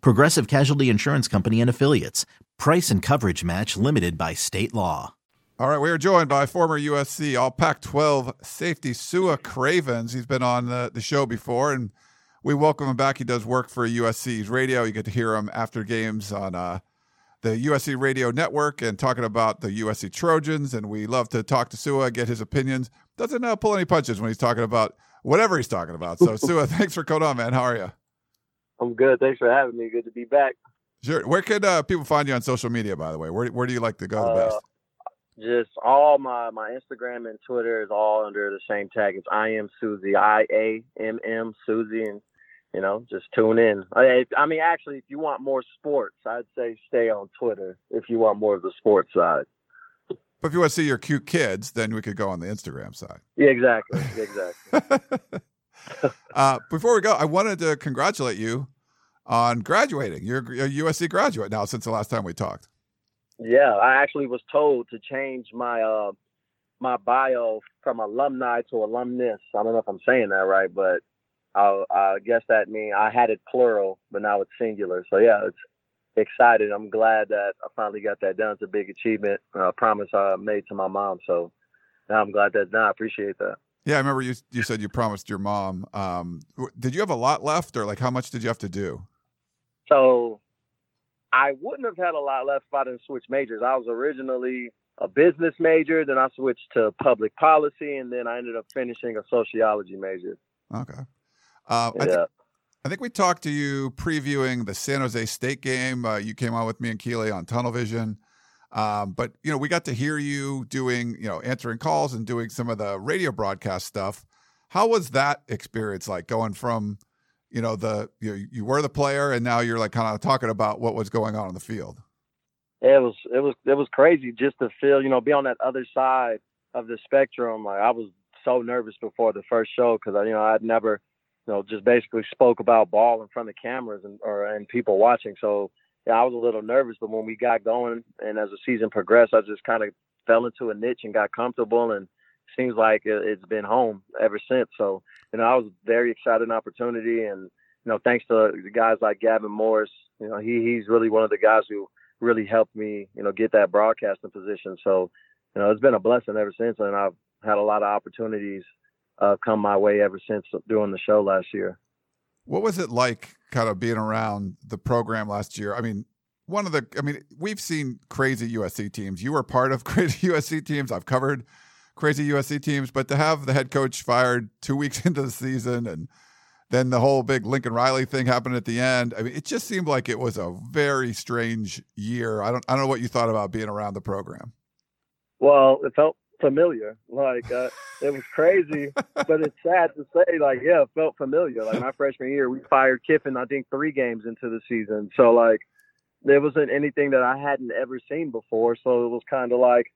Progressive Casualty Insurance Company and Affiliates. Price and coverage match limited by state law. All right, we are joined by former USC All Pac 12 safety Su'a Cravens. He's been on the, the show before, and we welcome him back. He does work for USC's radio. You get to hear him after games on uh, the USC Radio Network and talking about the USC Trojans. And we love to talk to Su'a, get his opinions. Doesn't uh, pull any punches when he's talking about whatever he's talking about. So, Su'a, thanks for coming on, man. How are you? I'm good. Thanks for having me. Good to be back. Sure. Where could uh, people find you on social media, by the way? Where, where do you like to go the Uh, best? Just all my my Instagram and Twitter is all under the same tag. It's I am Susie. I A M M Susie, and you know, just tune in. I, I mean, actually, if you want more sports, I'd say stay on Twitter. If you want more of the sports side. But if you want to see your cute kids, then we could go on the Instagram side. Yeah, exactly. Exactly. uh, before we go, I wanted to congratulate you on graduating. You're a USC graduate now since the last time we talked. yeah, I actually was told to change my uh my bio from alumni to alumnus. I don't know if I'm saying that right, but I, I guess that means I had it plural, but now it's singular. So yeah, it's excited. I'm glad that I finally got that done. It's a big achievement. A promise I made to my mom. So now I'm glad that's done. I appreciate that. Yeah, I remember you. You said you promised your mom. Um, did you have a lot left, or like how much did you have to do? So I wouldn't have had a lot left if I didn't switch majors. I was originally a business major, then I switched to public policy, and then I ended up finishing a sociology major. Okay. Uh, I, Yeah. think, I think we talked to you previewing the San Jose State game. Uh, you came on with me and Keely on Tunnel Vision. Um, but you know, we got to hear you doing, you know, answering calls and doing some of the radio broadcast stuff. How was that experience like going from, you know, the you, you were the player and now you're like kind of talking about what was going on in the field? it was it was it was crazy just to feel you know be on that other side of the spectrum like i was so nervous before the first show because i you know i'd never you know just basically spoke about ball in front of cameras and or and people watching so yeah i was a little nervous but when we got going and as the season progressed i just kind of fell into a niche and got comfortable and seems like it, it's been home ever since so you know i was very excited an opportunity and you know thanks to the guys like gavin morris you know he he's really one of the guys who really helped me, you know, get that broadcasting position. So, you know, it's been a blessing ever since, and I've had a lot of opportunities uh, come my way ever since doing the show last year. What was it like kind of being around the program last year? I mean, one of the, I mean, we've seen crazy USC teams. You were part of crazy USC teams. I've covered crazy USC teams, but to have the head coach fired two weeks into the season and then the whole big Lincoln Riley thing happened at the end. I mean, it just seemed like it was a very strange year. I don't, I don't know what you thought about being around the program. Well, it felt familiar. Like uh, it was crazy, but it's sad to say. Like, yeah, it felt familiar. Like my freshman year, we fired Kiffin. I think three games into the season. So like, there wasn't anything that I hadn't ever seen before. So it was kind of like,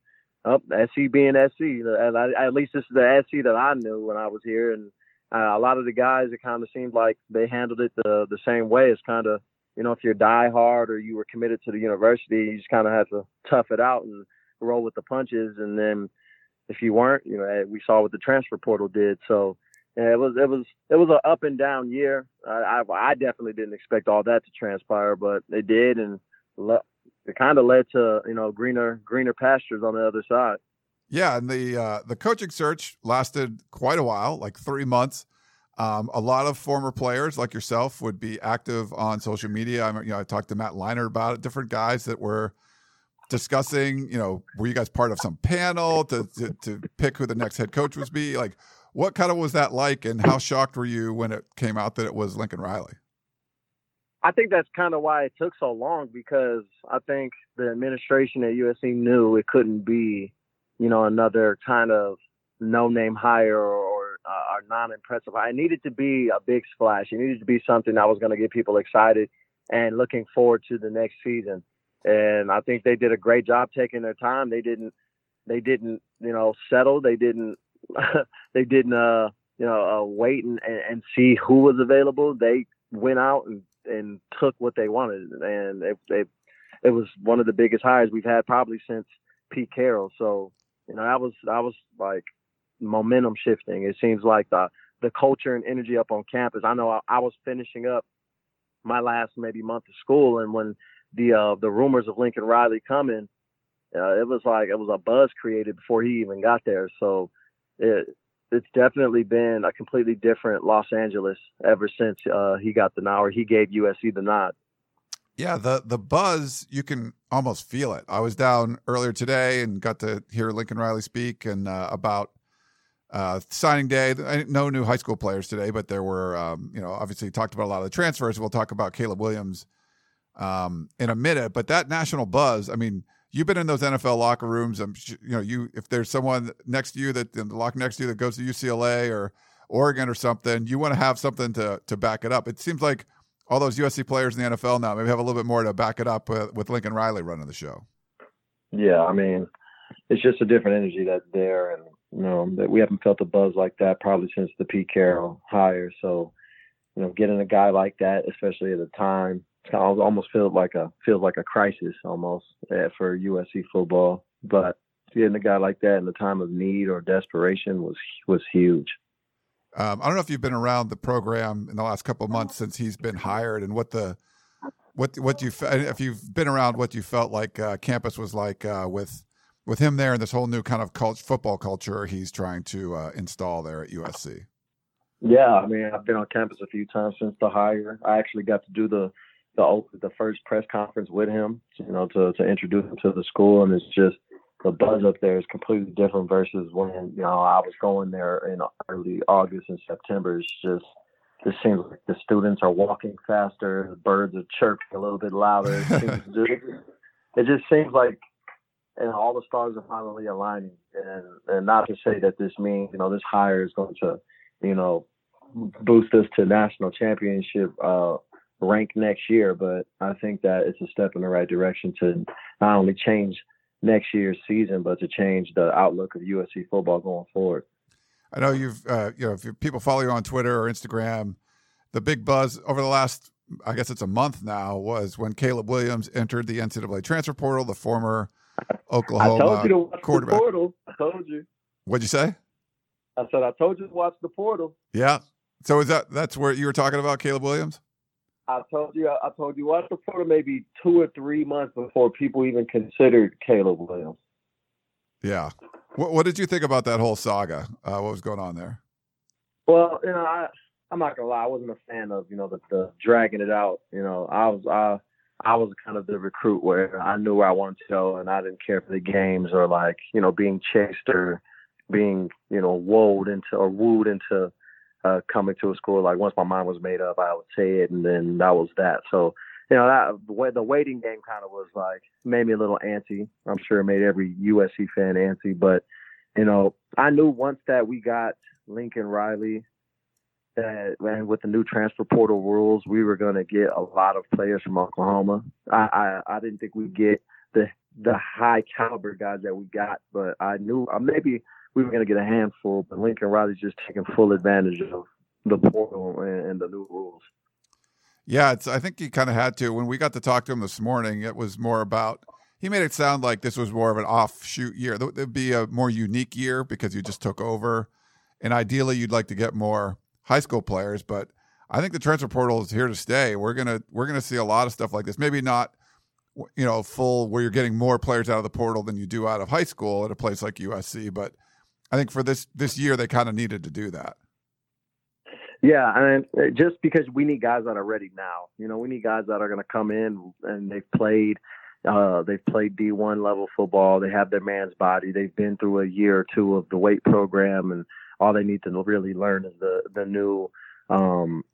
oh, SC being SC, and I, at least this is the SC that I knew when I was here. And uh, a lot of the guys, it kind of seemed like they handled it the the same way. It's kind of you know, if you're die hard or you were committed to the university, you just kind of had to tough it out and roll with the punches. And then if you weren't, you know, we saw what the transfer portal did. So yeah, it was it was it was an up and down year. I, I, I definitely didn't expect all that to transpire, but it did, and le- it kind of led to you know greener greener pastures on the other side. Yeah, and the uh, the coaching search lasted quite a while, like three months. Um, a lot of former players like yourself would be active on social media. I, you know, I talked to Matt Leinart about it. Different guys that were discussing. You know, were you guys part of some panel to to, to pick who the next head coach was be? Like, what kind of was that like, and how shocked were you when it came out that it was Lincoln Riley? I think that's kind of why it took so long because I think the administration at USC knew it couldn't be, you know, another kind of no-name hire or, or, uh, or non-impressive. It needed to be a big splash. It needed to be something that was going to get people excited and looking forward to the next season. And I think they did a great job taking their time. They didn't, they didn't, you know, settle. They didn't, they didn't, uh, you know, uh, wait and, and see who was available. They went out and and took what they wanted, and it, it it was one of the biggest hires we've had probably since Pete Carroll. So you know that was that was like momentum shifting. It seems like the the culture and energy up on campus. I know I, I was finishing up my last maybe month of school, and when the uh, the rumors of Lincoln Riley coming, uh, it was like it was a buzz created before he even got there. So it it's definitely been a completely different Los Angeles ever since uh, he got the nod or he gave USC the nod. Yeah, the the buzz you can almost feel it. I was down earlier today and got to hear Lincoln Riley speak and uh, about uh, signing day. No new high school players today, but there were, um, you know, obviously talked about a lot of the transfers. We'll talk about Caleb Williams um, in a minute. But that national buzz, I mean, you've been in those NFL locker rooms. I'm, you know, you if there's someone next to you that in the locker next to you that goes to UCLA or Oregon or something, you want to have something to to back it up. It seems like all those USC players in the NFL now maybe have a little bit more to back it up with, with Lincoln Riley running the show. Yeah, I mean, it's just a different energy that's there, and you know that we haven't felt a buzz like that probably since the Pete Carroll hire. So, you know, getting a guy like that, especially at the time it almost feels like a feels like a crisis almost uh, for USC football. But getting a guy like that in the time of need or desperation was was huge. Um, I don't know if you've been around the program in the last couple of months since he's been hired, and what the what what you if you've been around what you felt like uh, campus was like uh, with with him there and this whole new kind of cult, football culture he's trying to uh, install there at USC. Yeah, I mean, I've been on campus a few times since the hire. I actually got to do the the the first press conference with him, you know, to to introduce him to the school, and it's just the buzz up there is completely different versus when you know I was going there in early August and September. It's just it seems like the students are walking faster, the birds are chirping a little bit louder. It, just, it just seems like and all the stars are finally aligning. And and not to say that this means you know this hire is going to you know boost us to national championship uh, rank next year, but I think that it's a step in the right direction to not only change next year's season, but to change the outlook of USC football going forward. I know you've, uh, you know, if people follow you on Twitter or Instagram, the big buzz over the last, I guess it's a month now, was when Caleb Williams entered the NCAA transfer portal, the former Oklahoma I told you to watch quarterback. The portal. I told you. What'd you say? I said I told you to watch the portal. Yeah. So is that that's where you were talking about Caleb Williams? I told you, I told you, watch the photo maybe two or three months before people even considered Caleb Williams. Yeah. What, what did you think about that whole saga? Uh, what was going on there? Well, you know, I, I'm not gonna lie, I wasn't a fan of you know the, the dragging it out. You know, I was I I was kind of the recruit where I knew where I wanted to go, and I didn't care for the games or like you know being chased or being you know wooed into or wooed into uh, coming to a school. Like once my mind was made up, I would say it, and then that was that. So you know that the, waiting game kind of was like made me a little antsy. I'm sure it made every USC fan antsy, but you know I knew once that we got Lincoln Riley. That, and with the new transfer portal rules, we were going to get a lot of players from Oklahoma. I, I I didn't think we'd get the the high caliber guys that we got, but I knew uh, maybe we were going to get a handful, but Lincoln Riley's just taking full advantage of the portal and, and the new rules. Yeah, it's. I think he kind of had to. When we got to talk to him this morning, it was more about. He made it sound like this was more of an offshoot year. It'd be a more unique year because you just took over, and ideally you'd like to get more high school players, but I think the transfer portal is here to stay. We're gonna we're gonna see a lot of stuff like this. Maybe not, you know, full where you're getting more players out of the portal than you do out of high school at a place like USC. But I think for this this year they kind of needed to do that. Yeah, and mean, just because we need guys that are ready now. You know, we need guys that are going to come in and they've played. Uh, they've played D1 level football. They have their man's body. They've been through a year or two of the weight program, and all they need to really learn is the the new um,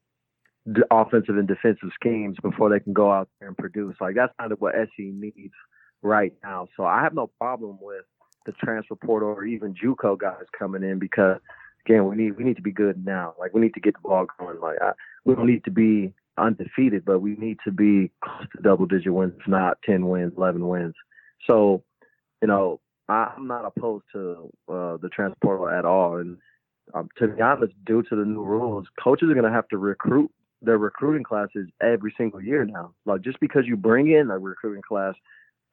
offensive and defensive schemes before they can go out there and produce. Like that's kind of what SC needs right now. So I have no problem with the transfer portal or even JUCO guys coming in because again we need we need to be good now. Like we need to get the ball going. Like I, we don't need to be undefeated, but we need to be close to double digit wins, if not ten wins, eleven wins. So you know I'm not opposed to uh, the transfer portal at all. And um, to be honest, due to the new rules, coaches are going to have to recruit their recruiting classes every single year now. Like just because you bring in a recruiting class,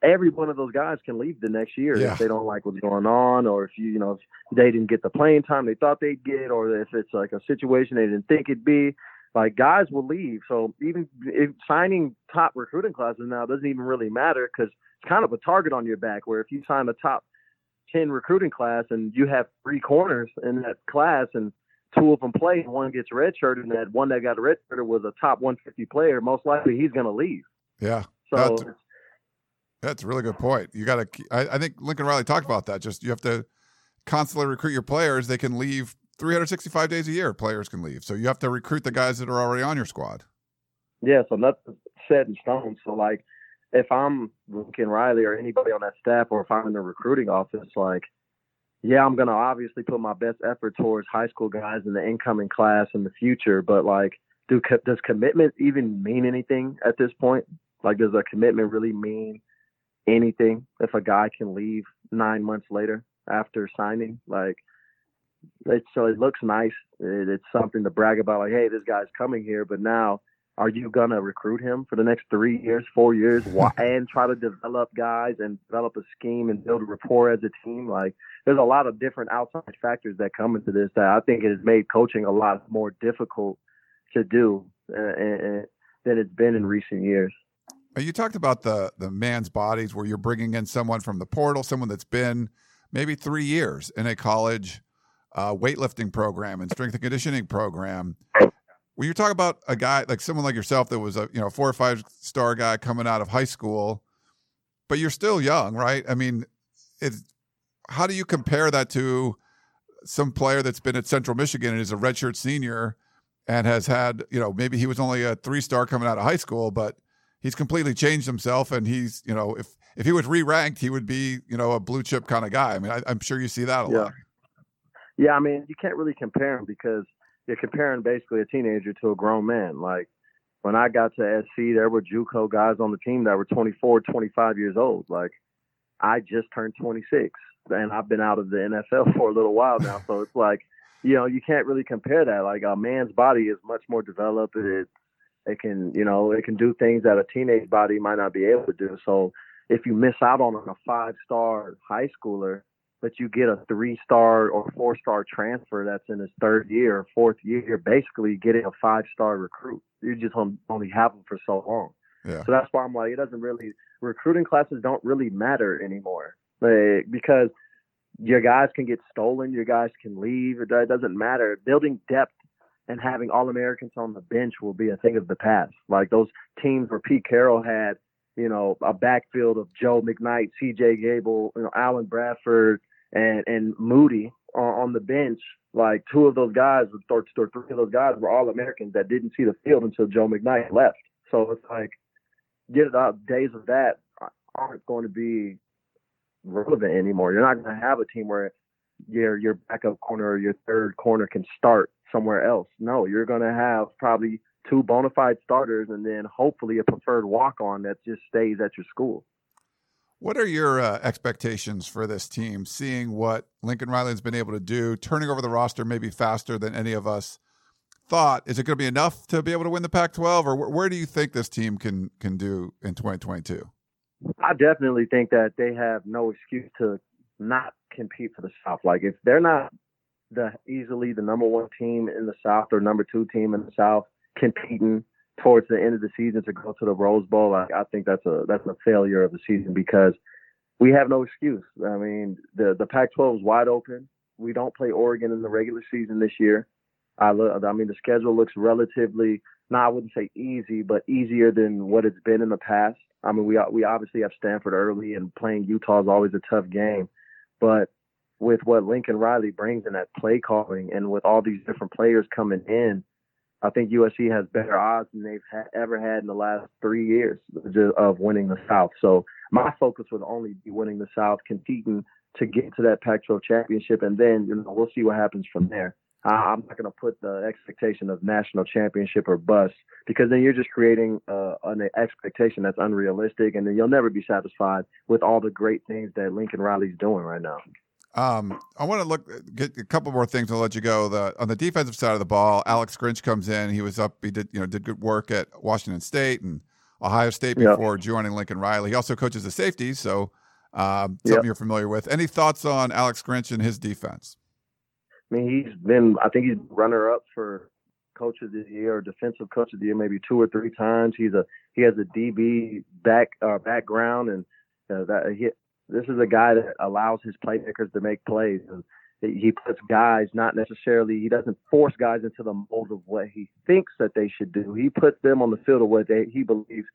every one of those guys can leave the next year yeah. if they don't like what's going on, or if you you know if they didn't get the playing time they thought they'd get, or if it's like a situation they didn't think it'd be. Like guys will leave, so even if signing top recruiting classes now doesn't even really matter because it's kind of a target on your back. Where if you sign a top ten recruiting class and you have three corners in that class and two of them play and one gets redshirted, and that one that got redshirted was a top 150 player, most likely he's going to leave. Yeah. So that's, a really good point. You got to, I, I think Lincoln Riley talked about that. Just you have to constantly recruit your players. They can leave 365 days a year. Players can leave. So you have to recruit the guys that are already on your squad. Yeah. So nothing set in stone. So like, if I'm Lincoln Riley or anybody on that staff, or if I'm in the recruiting office, like yeah, I'm gonna obviously put my best effort towards high school guys in the incoming class in the future. But like, do does commitment even mean anything at this point? Like, does a commitment really mean anything if a guy can leave nine months later after signing? Like, it, so it looks nice. It, it's something to brag about. Like, hey, this guy's coming here. But now are you gonna recruit him for the next three years, four years, and try to develop guys and develop a scheme and build a rapport as a team? Like, there's a lot of different outside factors that come into this that I think it has made coaching a lot more difficult to do uh, uh, than it's been in recent years. You talked about the the man's bodies, where you're bringing in someone from the portal, someone that's been maybe three years in a college uh, weightlifting program and strength and conditioning program when you talk about a guy like someone like yourself that was a you know four or five star guy coming out of high school, but you're still young, right? I mean, it's how do you compare that to some player that's been at Central Michigan and is a redshirt senior and has had you know maybe he was only a three star coming out of high school, but he's completely changed himself and he's you know if if he was re ranked, he would be you know a blue chip kind of guy. I mean, I, am sure you see that a yeah. lot. Yeah, I mean, you can't really compare him because you're comparing basically a teenager to a grown man. Like when I got to SC, there were JUCO guys on the team that were 24, 25 years old. Like I just turned 26, and I've been out of the NFL for a little while now. So it's like, you know, you can't really compare that. Like a man's body is much more developed. It it can, you know, it can do things that a teenage body might not be able to do. So if you miss out on a five star high schooler, but you get a three star or four star transfer that's in his third year or fourth year, you're basically getting a five star recruit. You just only have them for so long. Yeah. So that's why I'm like, it doesn't really, recruiting classes don't really matter anymore like, because your guys can get stolen, your guys can leave. It doesn't matter. Building depth and having All Americans on the bench will be a thing of the past. Like those teams where Pete Carroll had, you know, a backfield of Joe McKnight, C.J. Gable, you know, Allen Bradford, and and Moody on, on the bench, like two of those guys, or, or three of those guys were all Americans that didn't see the field until Joe McKnight left. So it's like, get it out. Days of that aren't going to be relevant anymore. You're not going to have a team where your your backup corner or your third corner can start somewhere else. No, you're going to have probably two bona fide starters and then hopefully a preferred walk on that just stays at your school. What are your uh, expectations for this team, seeing what Lincoln Riley has been able to do, turning over the roster maybe faster than any of us thought? Is it going to be enough to be able to win the Pac-12, or where do you think this team can can do in 2022? I definitely think that they have no excuse to not compete for the South. Like if they're not the easily the number one team in the South or number two team in the South competing towards the end of the season to go to the Rose Bowl. I, I think that's a that's a failure of the season because we have no excuse. I mean, the the Pac-12 is wide open. We don't play Oregon in the regular season this year. I look, I mean, the schedule looks relatively, no, I wouldn't say easy, but easier than what it's been in the past. I mean, we we obviously have Stanford early, and playing Utah is always a tough game. But with what Lincoln Riley brings in that play calling, and with all these different players coming in, I think USC has better odds than they've ha- ever had in the last three years of winning the South. So my focus would only be winning the South, competing to get to that Pac-12 championship, and then you know we'll see what happens from there. I'm not going to put the expectation of national championship or bust because then you're just creating uh, an expectation that's unrealistic, and then you'll never be satisfied with all the great things that Lincoln Riley's doing right now. Um, I want to look get a couple more things. I'll let you go. The on the defensive side of the ball, Alex Grinch comes in. He was up. He did you know did good work at Washington State and Ohio State before yep. joining Lincoln Riley. He also coaches the safeties, so um, something yep. you're familiar with. Any thoughts on Alex Grinch and his defense? I mean, he's been. I think he's runner up for coach of the year or defensive coach of the year maybe two or three times. He's a he has a DB back uh, background and uh, that he this is a guy that allows his playmakers to make plays. And he puts guys not necessarily he doesn't force guys into the mold of what he thinks that they should do. He puts them on the field of what they, he believes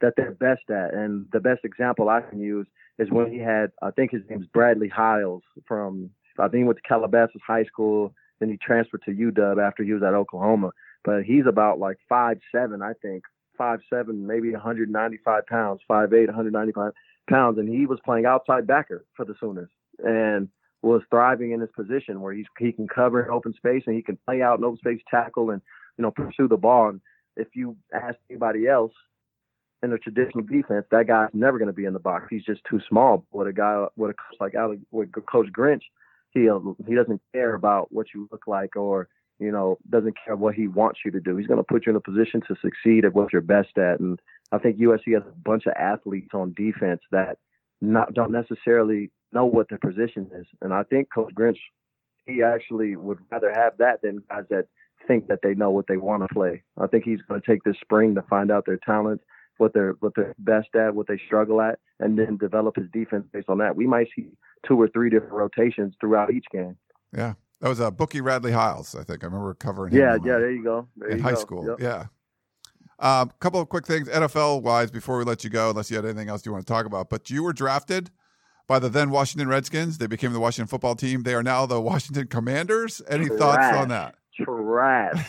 that they're best at. And the best example I can use is when he had I think his name's Bradley Hiles from I think he went to Calabasas High School, then he transferred to UW after he was at Oklahoma. But he's about like five seven, I think, five seven, maybe 195 pounds, five eight, 195 pounds, and he was playing outside backer for the Sooners and was thriving in his position where he's he can cover open space and he can play out in open space tackle and you know pursue the ball. And if you ask anybody else in a traditional defense, that guy's never going to be in the box. He's just too small. With a guy, with a coach like Alex, with Coach Grinch, he he doesn't care about what you look like or you know doesn't care what he wants you to do. He's going to put you in a position to succeed at what you're best at. And I think USC has a bunch of athletes on defense that not don't necessarily know what their position is. And I think Coach Grinch, he actually would rather have that than guys that think that they know what they want to play. I think he's going to take this spring to find out their talent, what they're what they're best at, what they struggle at, and then develop his defense based on that. We might see two or three different rotations throughout each game. Yeah. That was a uh, Bookie Radley Hiles, I think. I remember covering him. yeah, Yeah, there you go. There in you high go. school. Yep. Yeah. A um, couple of quick things, NFL wise, before we let you go, unless you had anything else you want to talk about. But you were drafted by the then Washington Redskins. They became the Washington football team. They are now the Washington Commanders. Any trash, thoughts on that? Trash.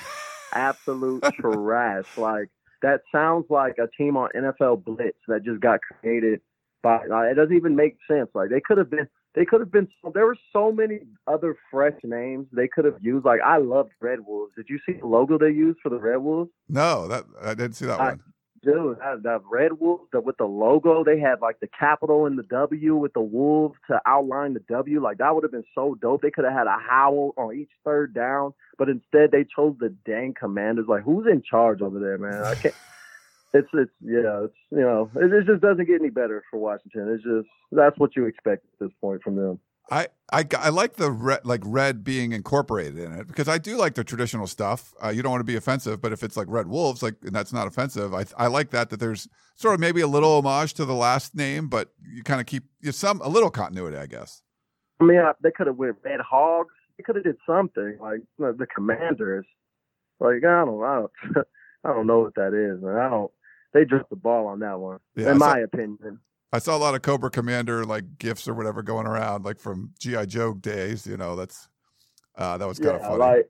Absolute trash. Like, that sounds like a team on NFL Blitz that just got created by, uh, it doesn't even make sense. Like, they could have been they could have been. There were so many other fresh names they could have used. Like I loved Red Wolves. Did you see the logo they used for the Red Wolves? No, that I didn't see that I, one. Dude, that, that Red Wolves the, with the logo, they had like the capital and the W with the wolves to outline the W. Like that would have been so dope. They could have had a howl on each third down, but instead they chose the dang Commanders. Like who's in charge over there, man? I can't it's it's yeah, it's you know, it, it, just doesn't get any better for Washington. It's just that's what you expect at this point from them. I, I, I like the red, like red being incorporated in it because I do like the traditional stuff. Uh, you don't want to be offensive, but if it's like Red Wolves, like and that's not offensive. I I like that that there's sort of maybe a little homage to the last name, but you kind of keep you some a little continuity, I guess. I mean, I, they could have went Red Hogs. They could have did something like you know, the Commanders. Like I don't, I don't, I don't know what that is, man. I don't they dropped the ball on that one, yeah, in my opinion. I saw a lot of Cobra Commander like gifts or whatever going around, like from GI Joe days. You know, that's uh, that was kind yeah, of funny. Like,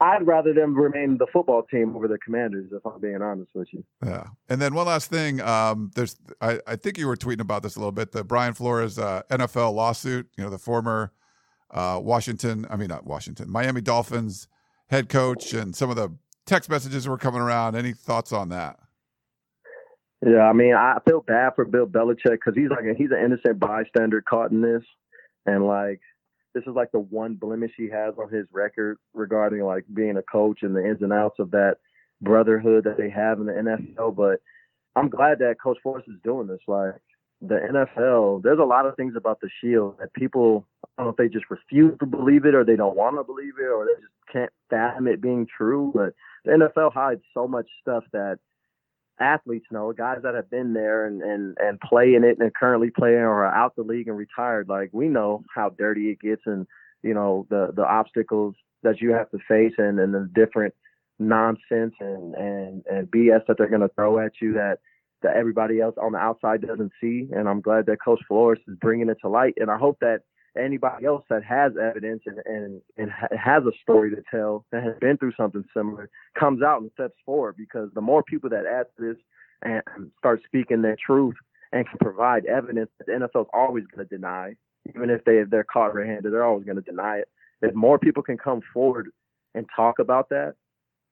I'd rather them remain the football team over the Commanders, if I'm being honest with you. Yeah, and then one last thing. Um, there's, I, I think you were tweeting about this a little bit. The Brian Flores uh, NFL lawsuit. You know, the former uh, Washington, I mean not Washington, Miami Dolphins head coach, and some of the text messages were coming around. Any thoughts on that? Yeah, I mean, I feel bad for Bill Belichick because he's like a, he's an innocent bystander caught in this, and like this is like the one blemish he has on his record regarding like being a coach and the ins and outs of that brotherhood that they have in the NFL. But I'm glad that Coach Flores is doing this. Like the NFL, there's a lot of things about the Shield that people I don't know if they just refuse to believe it or they don't want to believe it or they just can't fathom it being true. But the NFL hides so much stuff that athletes know, guys that have been there and, and, and play in it and currently playing or are out the league and retired. Like we know how dirty it gets and, you know, the, the obstacles that you have to face and, and the different nonsense and, and, and BS that they're going to throw at you that, that everybody else on the outside doesn't see. And I'm glad that Coach Flores is bringing it to light. And I hope that anybody else that has evidence and, and, and has a story to tell that has been through something similar comes out and steps forward because the more people that add to this and start speaking their truth and can provide evidence that the NFL is always going to deny, even if they, if they're caught red-handed, they're always going to deny it. If more people can come forward and talk about that,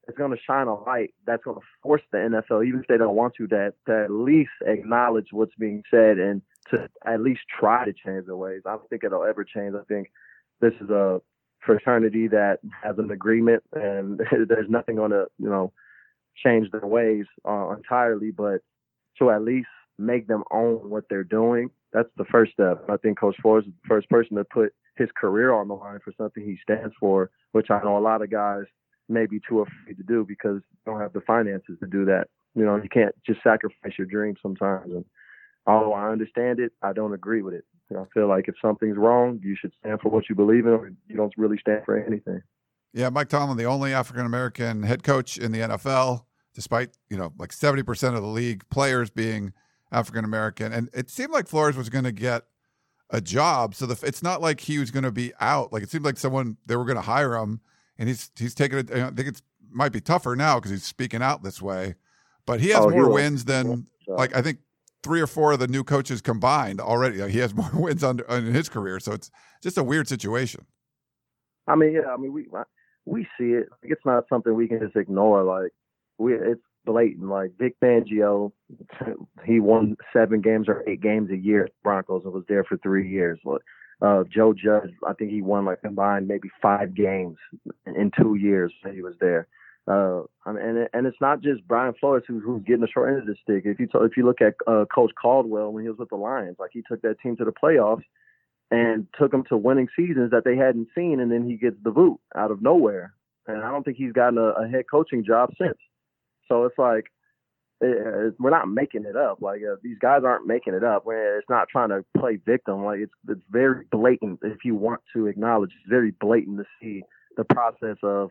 it's going to shine a light that's going to force the NFL, even if they don't want to, that to at least acknowledge what's being said and to at least try to change their ways. I don't think it'll ever change. I think this is a fraternity that has an agreement, and there's nothing going to, you know, change their ways uh, entirely. But to at least make them own what they're doing, that's the first step. I think Coach Flores is the first person to put his career on the line for something he stands for, which I know a lot of guys may be too afraid to do because they don't have the finances to do that. You know, you can't just sacrifice your dream sometimes. And although I understand it, I don't agree with it. Know, I feel like if something's wrong, you should stand for what you believe in, or you don't really stand for anything. Yeah, Mike Tomlin, the only African American head coach in the NFL, despite you know like seventy percent of the league players being African American, and it seemed like Flores was going to get a job. So the, it's not like he was going to be out. Like it seemed like someone they were going to hire him and he's he's taking it. I think it might be tougher now because he's speaking out this way, but he has oh, more wins than like I think three or four of the new coaches combined already. He has more wins under in his career, so it's just a weird situation. I mean, yeah, I mean we we see it. It's not something we can just ignore. Like we, it's blatant. Like Vic Fangio, he won seven games or eight games a year at Broncos and was there for three years. Like, uh, Joe Judge, I think he won like combined maybe five games in two years that he was there. Uh, and and it's not just Brian Flores who's, who's getting the short end of the stick. If you t- if you look at uh, Coach Caldwell when he was with the Lions, like he took that team to the playoffs and took them to winning seasons that they hadn't seen, and then he gets the boot out of nowhere. And I don't think he's gotten a, a head coaching job since. So it's like it, we're not making it up. Like uh, these guys aren't making it up. Where it's not trying to play victim. Like it's it's very blatant. If you want to acknowledge, it's very blatant to see the process of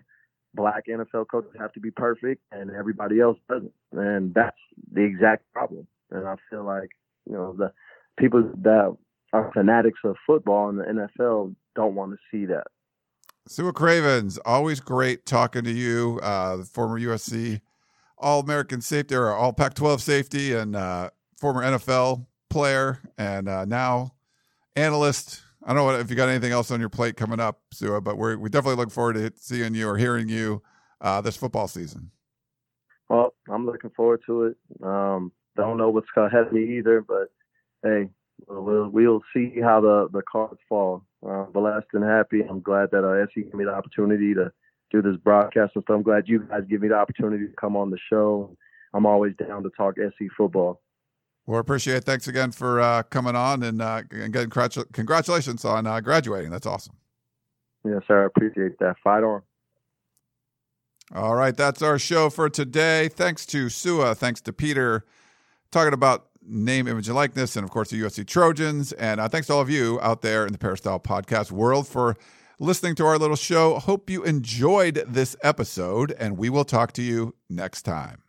black NFL coaches have to be perfect and everybody else doesn't, and that's the exact problem. And I feel like you know the people that are fanatics of football in the NFL don't want to see that. Su'a Cravens, always great talking to you, uh, former USC all American safety or all Pac 12 safety and uh, former NFL player and uh, now analyst. I don't know if you got anything else on your plate coming up, Su'a, but we we definitely look forward to seeing you or hearing you uh, this football season. Well, I'm looking forward to it. Um, don't know what's ahead of me either, but hey, we'll we'll see how the the cards fall. Uh, blessed and happy. I'm glad that uh, SC gave me the opportunity to do this broadcast and stuff. I'm glad you guys give me the opportunity to come on the show. I'm always down to talk SC football. Well, appreciate it. Thanks again for uh, coming on and, uh, and getting congratulations on uh, graduating. That's awesome. Yes, sir. I appreciate that. Fight on. All right, that's our show for today. Thanks to Su'a. Thanks to Peter. Talking about name, image, and likeness, and of course the USC Trojans. And uh, thanks to all of you out there in the Peristyle podcast world for listening to our little show. Hope you enjoyed this episode, and we will talk to you next time.